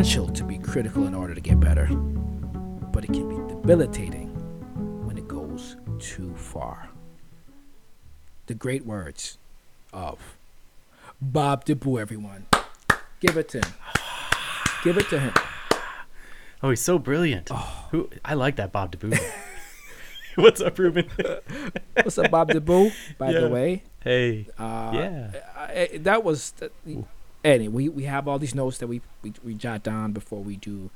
essential to be critical in order to get better, but it can be debilitating when it goes too far. The great words of Bob DeBoo, everyone. Give it to him. Give it to him. Oh, he's so brilliant. Who I like that Bob DeBoo. What's up, Ruben? What's up, Bob DeBoo? By Yeah. the way, hey. uh, Yeah. I, I- that was that, anyway. We, we have all these notes that we, we we jot down before we do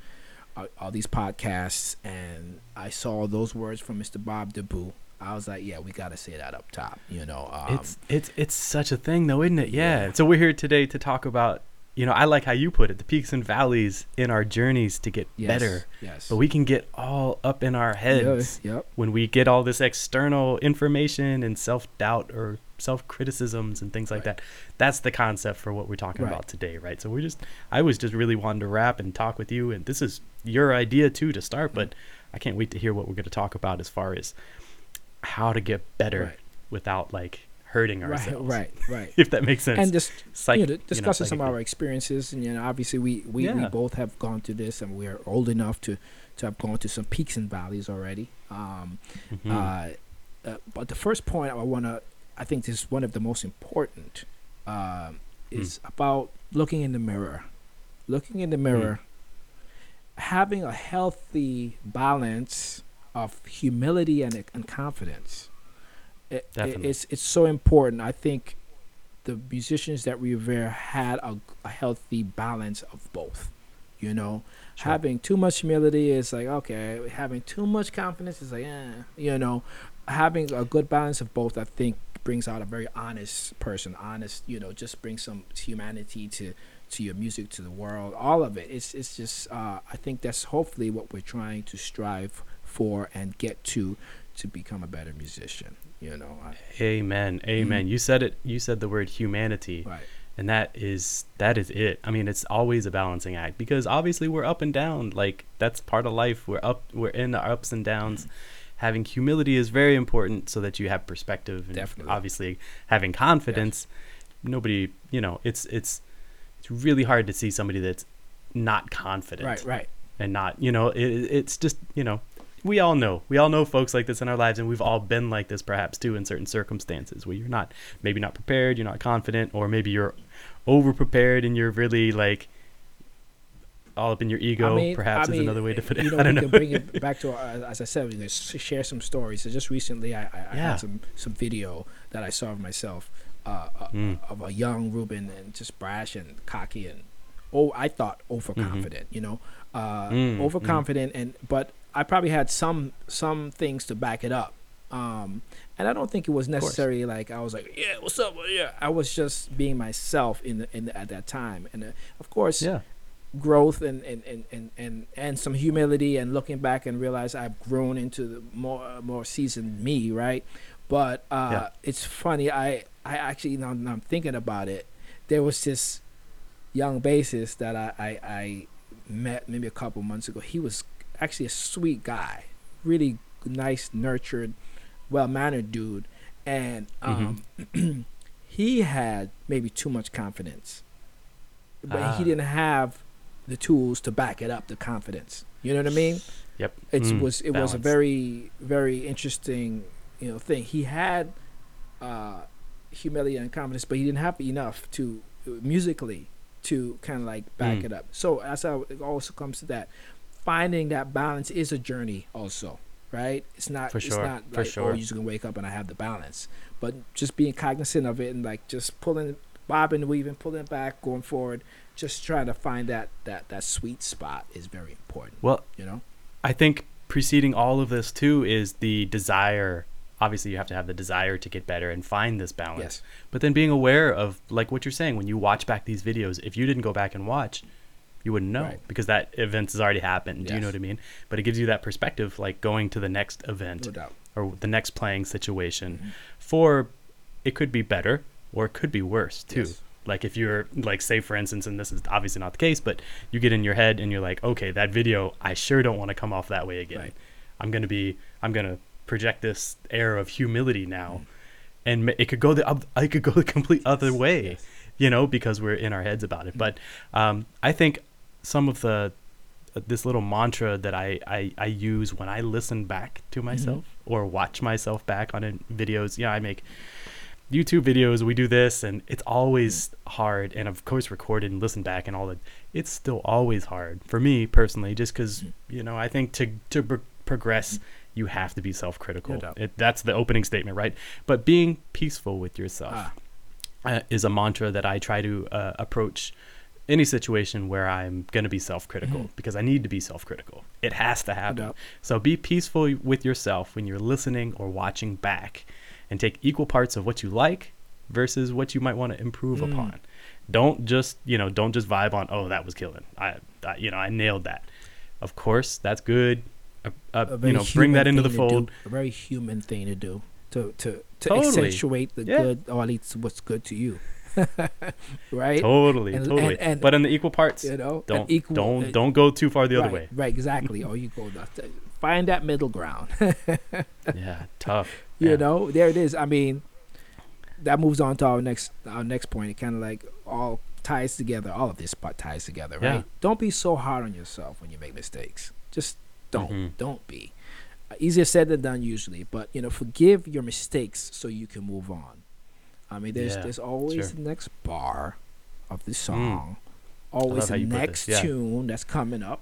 uh, all these podcasts, and I saw those words from Mr. Bob DeBoo. I was like, yeah, we got to say that up top. You know, um, it's it's it's such a thing though, isn't it? Yeah. Yeah. So we're here today to talk about, you know, I like how you put it, the peaks and valleys in our journeys to get yes, better. Yes. But we can get all up in our heads Yeah, yep. when we get all this external information and self-doubt or self-criticisms and things like Right. that. That's the concept for what we're talking Right. about today, right? So we're just I was just really wanting to rap and talk with you and this is your idea too to start, but Mm-hmm. I can't wait to hear what we're going to talk about as far as how to get better Right. without like hurting ourselves. right, right. If that makes sense. and just Psych- you know, you know, discussing some of our experiences, and you know, obviously we we, we both have gone through this, and we are old enough to to have gone through some peaks and valleys already. Um, Mhm. uh, uh, but the first point I want to, I think this is one of the most important, um, is about looking in the mirror. Looking in the mirror, having a healthy balance of humility and, and confidence. It- it- Definitely. it's it's so important. I think the musicians that we revere had a, a healthy balance of both. You know, Sure. having too much humility is like okay, having too much confidence is like eh. You know, having a good balance of both, I think, brings out a very honest person. Honest, you know, just brings some humanity to to your music, to the world. All of it. It's it's just. Uh, I think that's hopefully what we're trying to strive for and get to to become a better musician. You know, I, Amen. Amen. You said it you said the word humanity. Mm-hmm. right. and that is that is it i mean it's always a balancing act because obviously we're up and down like that's part of life we're up we're in our ups and downs having humility is very important so that you have perspective and Definitely. obviously having confidence nobody you know it's it's it's really hard to see somebody that's not confident Right. Right. and not you know it, it's just you know we all know we all know folks like this in our lives and we've all been like this perhaps too in certain circumstances where you're not maybe not prepared you're not confident or maybe you're over prepared and you're really like all up in your ego I mean, perhaps I is another way to put it You know, i don't we know can bring it back to uh, as I said, we can share some stories. So just recently, I, I, I had some some video that I saw of myself uh, Mm. of a young Ruben and just brash and cocky and oh, I thought Mm-hmm. overconfident. You know, uh, Mm, mm. overconfident and but I probably had some some things to back it up. Um, and I don't think it was necessarily like I was like, yeah, what's up? Yeah, I was just being myself in the, in the, at that time, and uh, of course, yeah growth and and, and, and, and and some humility and looking back and realize I've grown into the more more seasoned me, right? But uh, Yeah. it's funny. I I actually now, now I'm thinking about it. There was this young bassist that I, I I met maybe a couple months ago. He was actually a sweet guy, really nice, nurtured, well mannered dude, and um, he had maybe too much confidence, but Ah. he didn't have the tools to back it up. The confidence, you know what I mean? yep It Mm, was it was a very very interesting you know thing. He had uh, humility and confidence, but he didn't have enough to musically to kind of like back Mm. it up. So as I, it also comes to that. Finding that balance is a journey, also, right? It's not. For It's sure, not for like sure. oh, you're just gonna wake up and I have the balance, but just being cognizant of it and like just pulling, bobbing, weaving, pulling back, going forward. Just trying to find that that that sweet spot is very important. well You know. I think preceding all of this too is the desire. Obviously, you have to have the desire to get better and find this balance. Yes. But then being aware of, like what you're saying, when you watch back these videos, if you didn't go back and watch, you wouldn't know Right. because that event has already happened. Do you know what I mean? But it gives you that perspective, like going to the next event No or the next playing situation. Mhm. For it could be better or it could be worse too. Yes. Like if you're like say for instance, and this is obviously not the case, but you get in your head and you're like, okay, that video, I sure don't want to come off that way again. Right. I'm gonna be, I'm gonna project this air of humility now, Mm-hmm. and it could go the, I could go the complete other way, Yes. you know, because we're in our heads about it. But um, I think some of the uh, this little mantra that I, I I use when I listen back to myself or watch myself back on in videos. Yeah, I make YouTube videos. We do this, and it's always hard. And of course, recorded and listen back and all that. It's still always hard for me personally, just because you know I think to to pro- progress. You have to be self-critical. No. It, that's the opening statement, right? But being peaceful with yourself Ah. uh, is a mantra that I try to uh, approach any situation where I'm going to be self-critical Mhm. because I need to be self-critical. It has to happen. doubt. So be peaceful with yourself when you're listening or watching back and take equal parts of what you like versus what you might want to improve Mm. upon. Don't just, you know, don't just vibe on, "Oh, that was killing." I, I you know, I nailed that. Of course, that's good. Uh, uh, you know, bring that into the fold. A very human thing to do to to to Totally. accentuate the Yeah. good, or at least what's good to you, right? Totally, And- totally. and- and- but in the equal parts, You know, don't equal, don't uh, don't go too far the other right, way. Right, exactly. or you go the, find that middle ground. Yeah, tough. You Yeah. know, there it is. I mean, that moves on to our next our next point. It kind of like all ties together. All of this part ties together, right? Yeah. Don't be so hard on yourself when you make mistakes. Just don't. Mhm. Don't be. Uh, easier said than done usually, but you know, forgive your mistakes so you can move on. I mean, there's Yeah, there's always sure. the next bar of the song, always love the you put this, next yeah. tune that's coming up,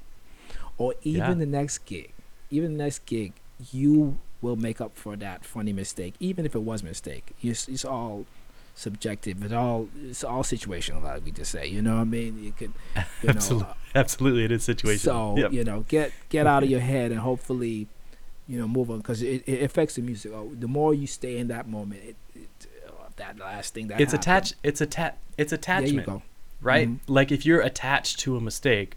or even the next gig. Even the next gig, you will make up for that funny mistake, even if it was a mistake. It's, it's all subjective. It all it's all situational, like we just say. You know what I mean? You could, you know, Absolutely. uh, Absolutely, it is situational. so Yep. you know, get get out of your head and hopefully, you know, move on because it, it affects the music. Oh, the more you stay in that moment, it, it oh, that last thing that it's happened, attached. It's atta- It's There attachment, you go. right? Mhm. Like if you're attached to a mistake,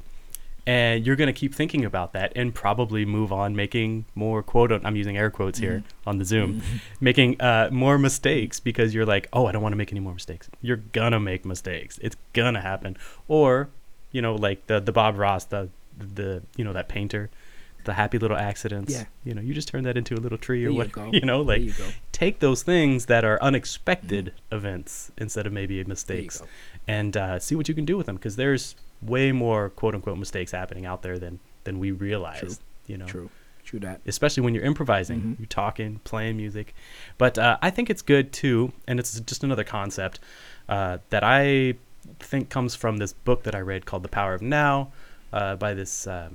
and you're gonna keep thinking about that, and probably move on making more quote. I'm using air quotes here Mm-hmm. on the Zoom, making uh, more mistakes because you're like, oh, I don't want to make any more mistakes. You're gonna make mistakes. It's gonna happen. Or, you know, like the the Bob Ross, the the you know that painter, the happy little accidents. Yeah. You know, you just turn that into a little tree or you what. go. You know, like you take those things that are unexpected events instead of maybe mistakes. And uh, see what you can do with them because there's way more quote unquote mistakes happening out there than than we realize you know True. True that. especially when you're improvising Mhm. you're talking playing music but uh, i think it's good too and it's just another concept uh, that i think comes from this book that i read called the power of now uh, by this uh,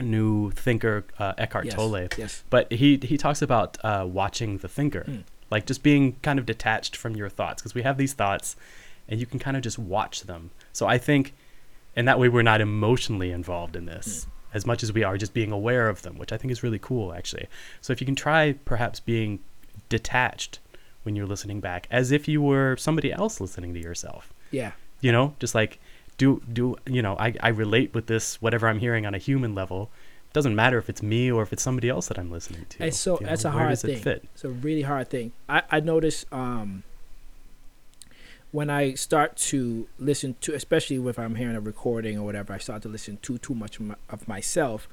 new thinker uh, eckhart yes. tolle Yes. but he he talks about uh, watching the thinker Hmm. like just being kind of detached from your thoughts because we have these thoughts and you can kind of just watch them so i think and that way we're not emotionally involved in this as much as we are just being aware of them which i think is really cool actually so if you can try perhaps being detached when you're listening back as if you were somebody else listening to yourself Yeah. you know just like do do you know i, I relate with this whatever i'm hearing on a human level It doesn't matter if it's me or if it's somebody else that i'm listening to And so you that's a hard does it thing. fit? It's a really hard thing. I I notice um when I start to listen to, especially if I'm hearing a recording or whatever, I start to listen to too much of myself.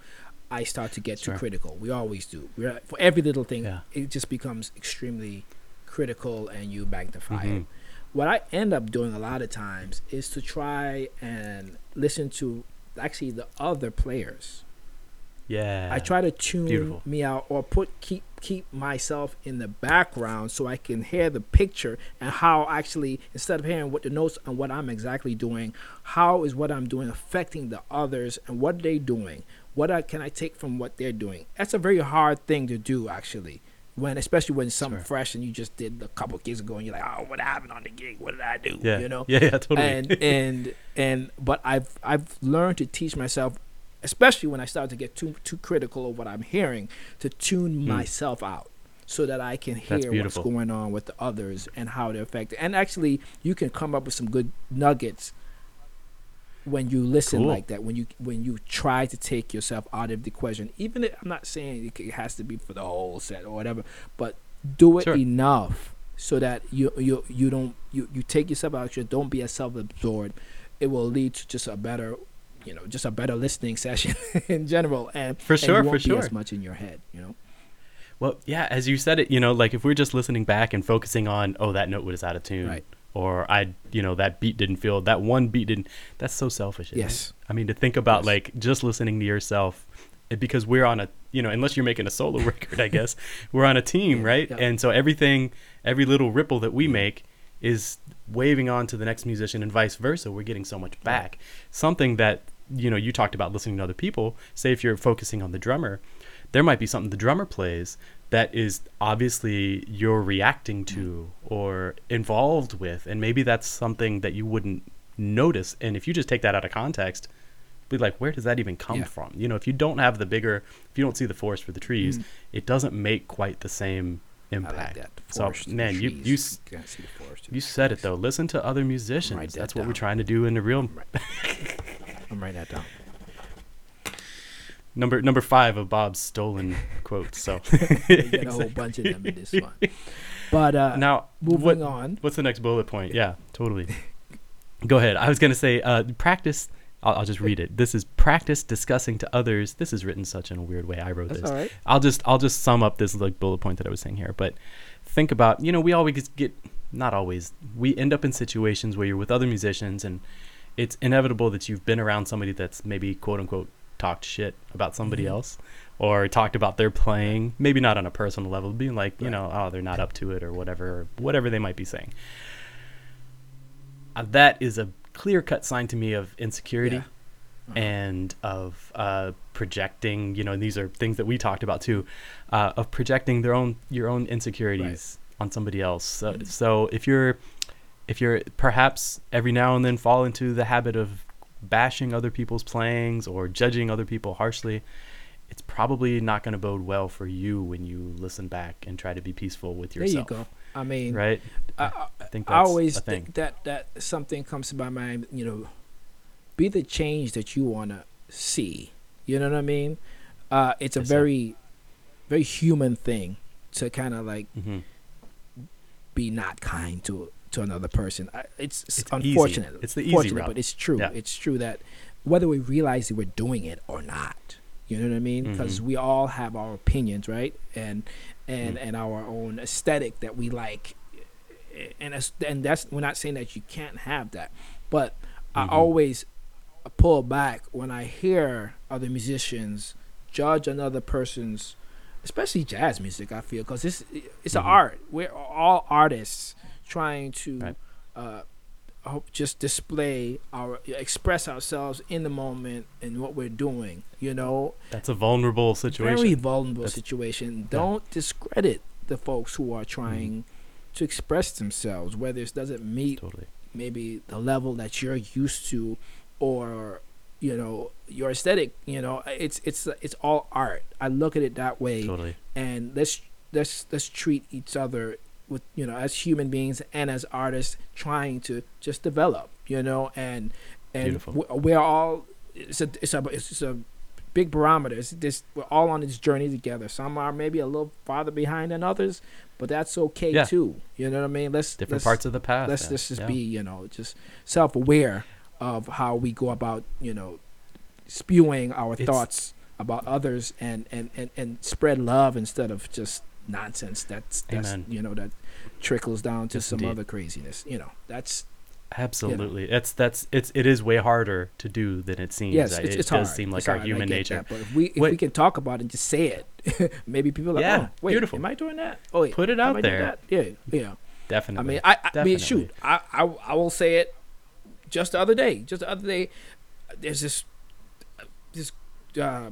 I start to get Sure. too critical. We always do. We're, for every little thing, Yeah. it just becomes extremely critical, and you magnify it. Mhm. What I end up doing a lot of times is to try and listen to actually the other players. Yeah I try to tune Beautiful. me out or put keep keep myself in the background so I can hear the picture and how actually instead of hearing what the notes and what I'm exactly doing, how is what I'm doing affecting the others and what are they doing? What I, can I take from what they're doing? That's a very hard thing to do actually. When especially when something Sure. fresh and you just did a couple gigs ago and you're like, oh, what happened on the gig? What did I do? yeah You know, yeah yeah totally and and and but I've I've learned to teach myself, especially when I start to get too too critical of what I'm hearing, to tune Hmm. myself out so that I can hear what's going on with the others and how they're affected. And actually, you can come up with some good nuggets when you listen Cool. like that. When you when you try to take yourself out of the question, even if I'm not saying it has to be for the whole set or whatever, but do it Sure. enough so that you you you don't you, you take yourself out you don't be as self-absorbed it will lead to just a better you know just a better listening session in general and For and sure, you for sure. as much in your head you know Well, yeah, as you said it, you know, like if we're just listening back and focusing on, oh, that note was out of tune, Right. or I, you know, that beat didn't feel that one beat didn't. That's so selfish. isn't it? Yes. I mean, to think about Yes. like just listening to yourself, because we're on a, you know, unless you're making a solo record, I guess we're on a team, right? yeah. And so everything, every little ripple that we make is waving on to the next musician and vice versa. We're getting so much back. Something that, you know, you talked about listening to other people. Say if you're focusing on the drummer, there might be something the drummer plays that is obviously you're reacting to or involved with and maybe that's something that you wouldn't notice and if you just take that out of context be like where does that even come Yeah. from you know if you don't have the bigger if you don't see the forest for the trees Mm. it doesn't make quite the same impact like so man you you s- can't see the forest. you said it though listen to other musicians that that's what we're trying to do in the real I'm writing that down. number number five of bob's stolen quotes so You get a whole bunch of them in this one. But uh, now moving what, on. What's the next bullet point? Yeah, totally. Go ahead. I was gonna say uh, practice. I'll, I'll just read it. This is practice discussing to others. This is written such in a weird way. I wrote That's this. all right. I'll just I'll just sum up this like bullet point that I was saying here. But think about you know we always get not always we end up in situations where you're with other musicians and it's inevitable that you've been around somebody that's maybe quote unquote talked shit about somebody Mhm. else or talked about their playing maybe not on a personal level being like you Right. know oh they're not up to it or whatever or whatever they might be saying uh, that is a clear cut sign to me of insecurity Yeah. Uh-huh. and of uh, projecting you know and these are things that we talked about too uh, of projecting their own your own insecurities on somebody else so, Mhm. so if you're if you're perhaps every now and then fall into the habit of bashing other people's playings or judging other people harshly it's probably not going to bode well for you when you listen back and try to be peaceful with yourself. There you go. I mean, right I, I, i think I always think that that something comes to my mind. You know, be the change that you want to see. You know what I mean? Uh, it's a Yes, very, very human thing to kind of like hmm be not kind to to another person. It's, it's It's easy. unfortunate. It's the easy route. but it's true. Yeah. It's true that whether we realize that we're doing it or not, you know what I mean? Because Mhm. we all have our opinions, right? And and Mm. and our own aesthetic that we like. And and that's we're not saying that you can't have that, but I Mhm. always pull back when I hear other musicians judge another person's, especially jazz music. I feel because it's it's Mhm. an art. We're all artists trying to Right. uh, just display our express ourselves in the moment and what we're doing. You know, that's a vulnerable situation. Very vulnerable That's- situation. Don't discredit the folks who are trying to express themselves, whether it doesn't meet totally. maybe the level that you're used to or you know your aesthetic you know? It's it's it's all art. I look at it that way. Totally. And let's let's let's treat each other with you know as human beings and as artists trying to just develop you know and and Beautiful. we- we're all it's a it's a it's a big barometer it's this we're all on this journey together some are maybe a little farther behind than others but that's okay Yeah. too you know what i mean let's different let's, parts of the path let's let's just Yeah. be you know just self-aware of how we go about you know spewing our It's- thoughts about others and and and and spread love instead of just nonsense that's that's Amen. you know that trickles down to Yes, some indeed. other craziness you know that's Absolutely, it's that's it's it is way harder to do than it seems. yes it's, it it's does hard seem like It's our hard, human nature. that, but if we if What- we can talk about it and just say it maybe people are like Yeah, oh wait beautiful. am i doing that oh wait Put it out there. yeah yeah definitely I mean, I, I mean, shoot, I, I, I will say it. Just the other day, just the other day, there's this, this uh,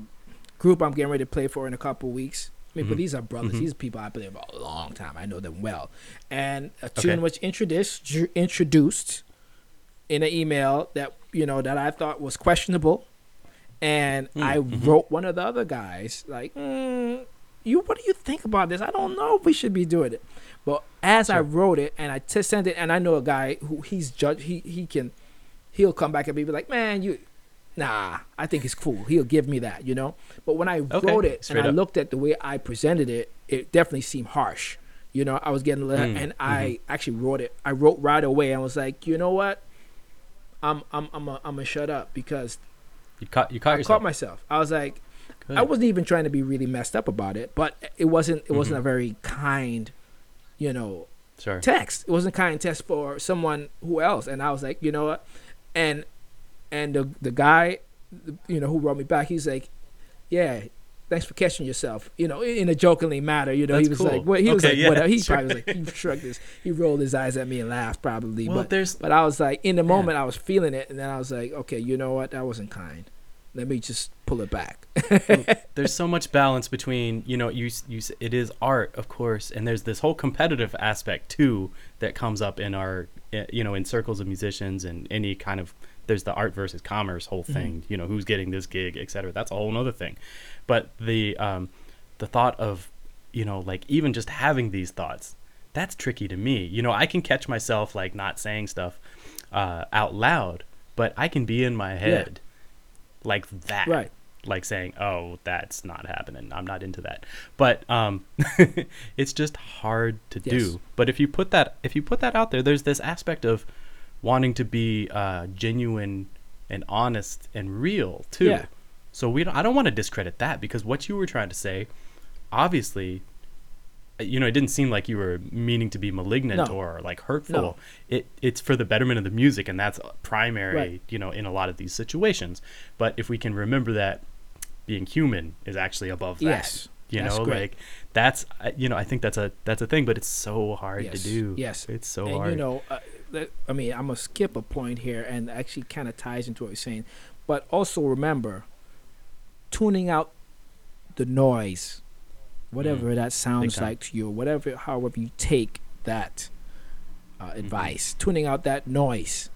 group I'm getting ready to play for in a couple weeks. I mean, but Mhm. these are brothers. Mhm. These are people I played for a long time. I know them well. And a Okay. tune was introduced introduced in an email that you know that I thought was questionable, and Mm, I mhm. wrote one of the other guys like, mm, "You, what do you think about this? I don't know if we should be doing it." But as I wrote it and I t- sent it, and I know a guy who he's judge. He he can, he'll come back and be like, "Man, you." Nah, I think it's cool. He'll give me that, you know. But when I Okay, wrote it straight and I up. looked at the way I presented it, it definitely seemed harsh. You know, I was getting a little, Mm, and I actually wrote it. I wrote right away and was like, you know what? I'm I'm I'm a, I'm gonna shut up because you caught you caught I yourself. caught myself. I was like, Good. I wasn't even trying to be really messed up about it, but it wasn't it wasn't Mhm. a very kind, you know, Sure. text. It wasn't a kind text for someone who else. And I was like, you know what? And and the the guy, you know, who wrote me back, he's like, yeah. Thanks for catching yourself, you know, in a jokingly manner. You know, he was cool. like, what he was like, yeah, whatever. He sure. probably was like, he shrugged his, he rolled his eyes at me and laughed probably. Well, but there's but I was like, in the Yeah. moment, I was feeling it, and then I was like, okay, you know what? That wasn't kind. Let me just pull it back. there's so much balance between you know you you it is art of course and there's this whole competitive aspect too that comes up in our eh, you know in circles of musicians and any kind of there's the art versus commerce whole thing you know who's getting this gig etc that's a whole other thing but the um the thought of you know like even just having these thoughts that's tricky to me you know i can catch myself like not saying stuff uh out loud but i can be in my head like that right. like saying, "Oh, that's not happening. I'm not into that." But um, it's just hard to Yes. do. But if you put that if you put that out there, there's this aspect of wanting to be uh, genuine and honest and real too. Yeah. So we don't, I don't want to discredit that because what you were trying to say, obviously, uh, you know, it didn't seem like you were meaning to be malignant No. or like hurtful. No. It it's for the betterment of the music, and that's primary, Right. you know, in a lot of these situations. But if we can remember that being human is actually above that, Yes. you That's know, great. like that's uh, you know, I think that's a that's a thing, but it's so hard Yes. to do. Yes. it's so and hard. you know, uh, that- I mean, I'm gonna skip a point here, and actually kind of ties into what you're saying. But also remember, tuning out the noise, whatever that sounds Mm. like to you, whatever, however you take that uh, Mm-hmm. advice, tuning out that noise.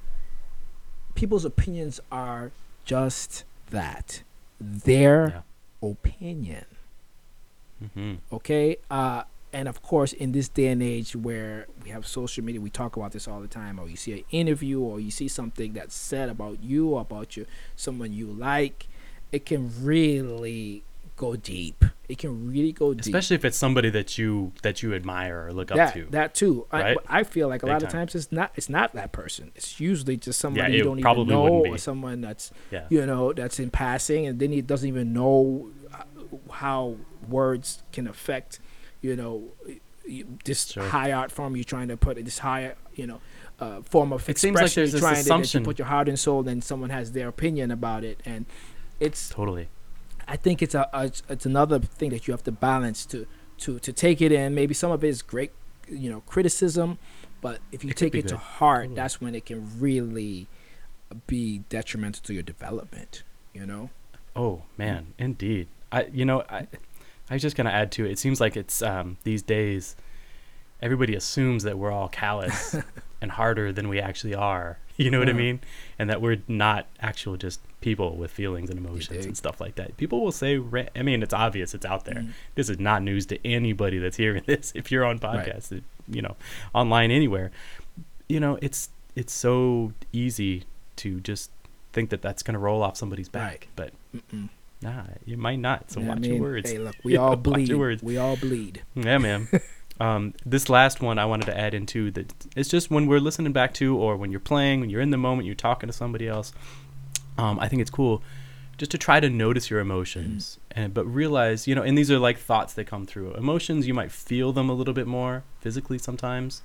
People's opinions are just that, their opinion hmm okay uh and of course in this day and age where we have social media we talk about this all the time or you see an interview or you see something that's said about you or about you someone you like it can really go deep it can really go deep especially if it's somebody that you that you admire or look up to. that too I, right? but I feel like a Big lot of time. times it's not it's not that person it's usually just somebody Yeah, you don't even know or someone that's yeah, you know that's in passing and then he doesn't even know uh, how words can affect you know this Sure. high art form you're trying to put in this high you know uh, form of It seems like expression there's you're this trying to that you put your heart and soul and someone has their opinion about it and it's totally. I think it's a, a it's, another thing that you have to balance to to to take it in. Maybe some of it is great, you know, criticism, but if you It take it to heart, Totally. that's when it can really be detrimental to your development. You know. Oh man, indeed. I you know I I was just gonna add to it. It seems like it's um, these days everybody assumes that we're all callous and harder than we actually are. You know what I mean? And that we're not actual just people with feelings and emotions and stuff like that. People will say, I mean, it's obvious, it's out there. Mhm. This is not news to anybody that's hearing this. If you're on Right. podcasts, it- you know, online anywhere, you know, it's it's so easy to just think that that's gonna roll off somebody's back, Right. but Mm-mm. Nah, you might not. So Yeah, I watch mean, your words. Hey, look, we all bleed. We all bleed. Yeah, man. um, this last one I wanted to add into that it's just when we're listening back to, or when you're playing, when you're in the moment, you're talking to somebody else. Um, I think it's cool just to try to notice your emotions, and but realize, you know, and these are like thoughts that come through. Emotions, you might feel them a little bit more physically sometimes,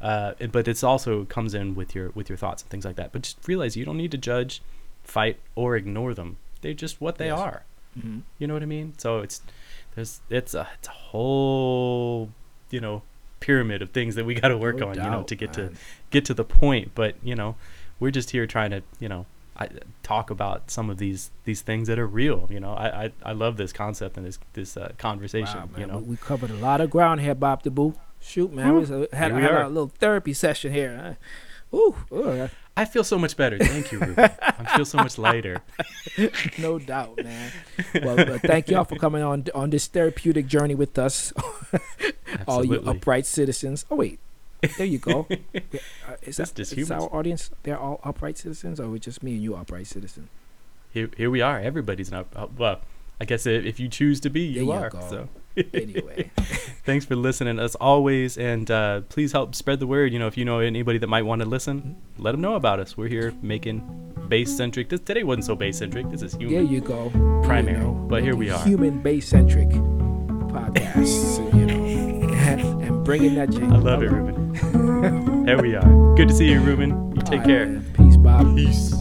uh, it- but it's also comes in with your with your thoughts and things like that. But just realize you don't need to judge, fight, or ignore them. They're just what they Yes. are. hmm You know what I mean? So it's there's it's a it's a whole you know pyramid of things that we got to work No on. you know to get to get to the point. But you know we're just here trying to you know I, talk about some of these these things that are real. You know I I, I love this concept and this this uh, conversation. Wow, you know we, we covered a lot of ground here, Bob DeBoo. Shoot, man, we had, we had a little therapy session here. huh? Ooh, ooh, I feel so much better. Thank you, Ruben. I feel so much lighter. no doubt, man. Well, uh, thank y'all for coming on on this therapeutic journey with us, all you upright citizens. Oh wait, there you go. Yeah, uh, is That's that just is our audience? They're all upright citizens, or just me and you upright citizens? Here here we are. Everybody's not. Uh, well, I guess if, if you choose to be, you you are. go. So. Anyway, Thanks for listening as always, and uh, please help spread the word. You know, if you know anybody that might want to listen, let them know about us. We're here making bass centric. This today wasn't so bass centric. This is there human. you go. Primary, You know, but here we are. Human bass centric podcast. you know. and bringing that change. I love it, Ruben. there we are. Good to see you, Ruben. You take care. Peace, Bob. Peace.